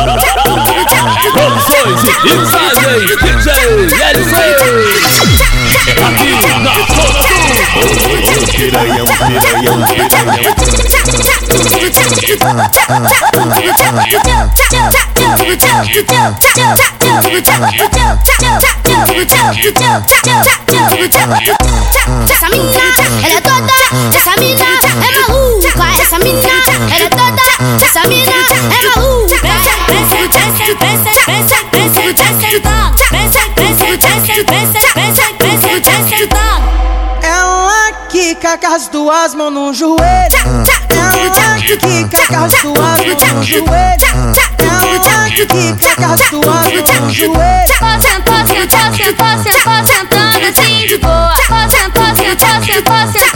Produções na Zona Essa mina, ela é quica com as duas mãos no joelho. Ela quica com as duas mãos no joelho. Ela quica com as duas mãos no joelho. Tô sentando, sentando, sentando, sentando, sentando assim de boa. Tô sentando, sentando, sentando, sentando, sentando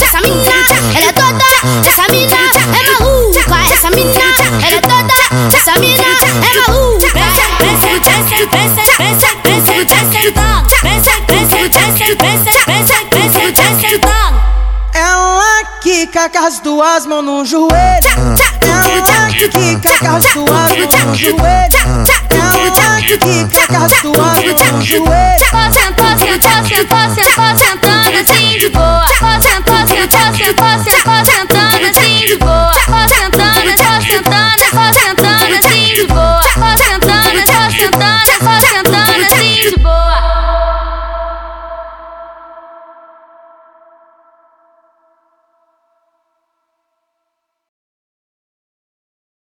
Essa mina, ela é toda, essa mina é maluca, essa mina, ela é toda, essa mina é maluca. Pensa, pensa, pensa, pensa, pensa, pensa no dog. Pensa, pensa, pensa, quica com as duas mãos no joelho. Ela quica com as duas mãos no joelho. Ela quica com as duas mãos no joelho. Tô sentando, sentando, sentando, sentando, sentando assim de boa. Tô sentando, sentando, sentando, sentando, sentando assim de boa. Tô sentando, tô sentando, sentando assim de boa. Tô sentando, tô sentando, tô